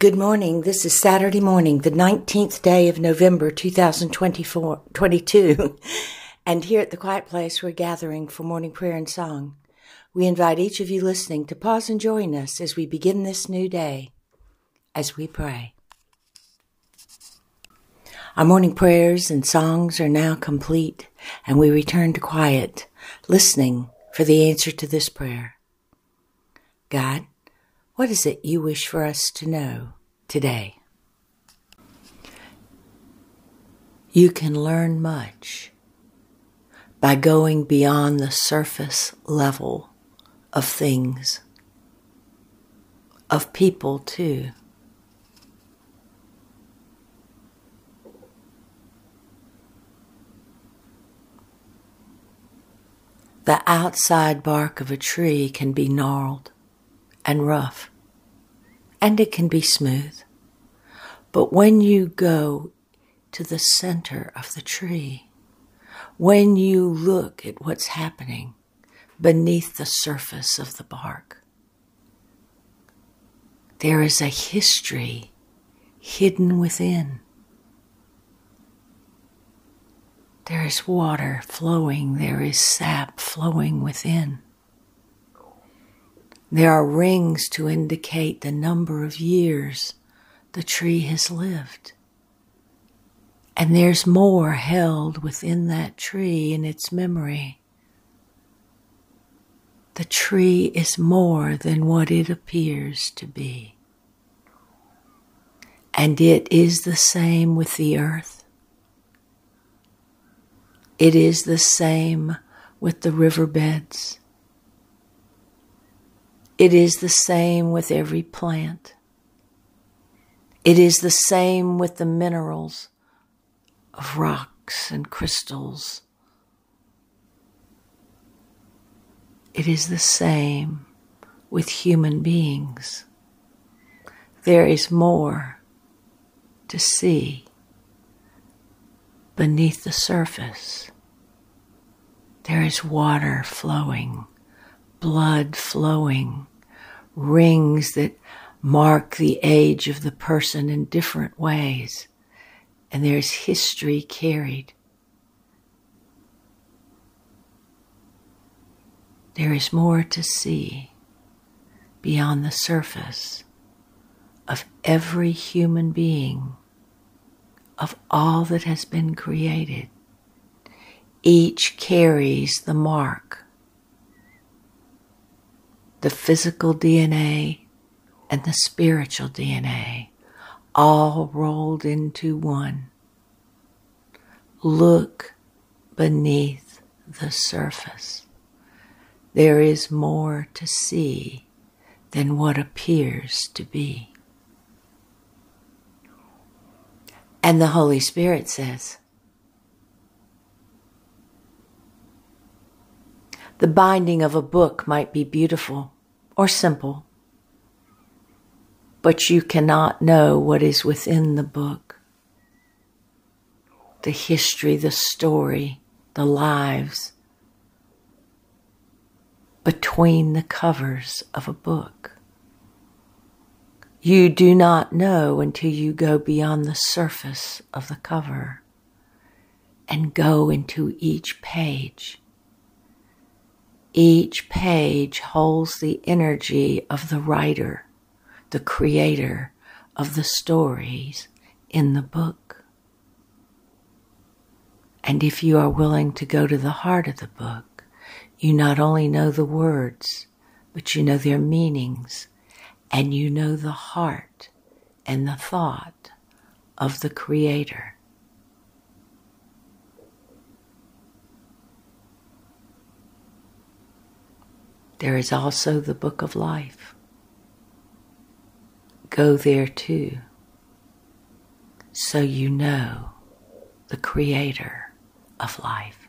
Good morning. This is Saturday morning, the 19th day of November 2024, 22. And here at the Quiet Place, we're gathering for morning prayer and song. We invite each of you listening to pause and join us as we begin this new day, as we pray. Our morning prayers and songs are now complete, and we return to quiet, listening for the answer to this prayer. God, what is it you wish for us to know today? You can learn much by going beyond the surface level of things, of people too. The outside bark of a tree can be gnarled and rough, and it can be smooth. But when you go to the center of the tree, when you look at what's happening beneath the surface of the bark, there is a history hidden within. There is water flowing, there is sap flowing within. There are rings to indicate the number of years the tree has lived. And there's more held within that tree in its memory. The tree is more than what it appears to be. And it is the same with the earth. It is the same with the riverbeds. It is the same with every plant. It is the same with the minerals of rocks and crystals. It is the same with human beings. There is more to see beneath the surface. There is water flowing, blood flowing, rings that mark the age of the person in different ways, and there's history carried. There is more to see beyond the surface of every human being, of all that has been created. Each carries the mark the physical DNA and the spiritual DNA all rolled into one. Look beneath the surface. There is more to see than what appears to be. And the Holy Spirit says, The binding of a book might be beautiful or simple, but you cannot know what is within the book. The history, the story, the lives between the covers of a book. You do not know until you go beyond the surface of the cover and go into each page each page holds the energy of the writer, the creator of the stories in the book. And if you are willing to go to the heart of the book, you not only know the words, but you know their meanings, and you know the heart and the thought of the Creator. There is also the book of life. Go there too, so you know the creator of life.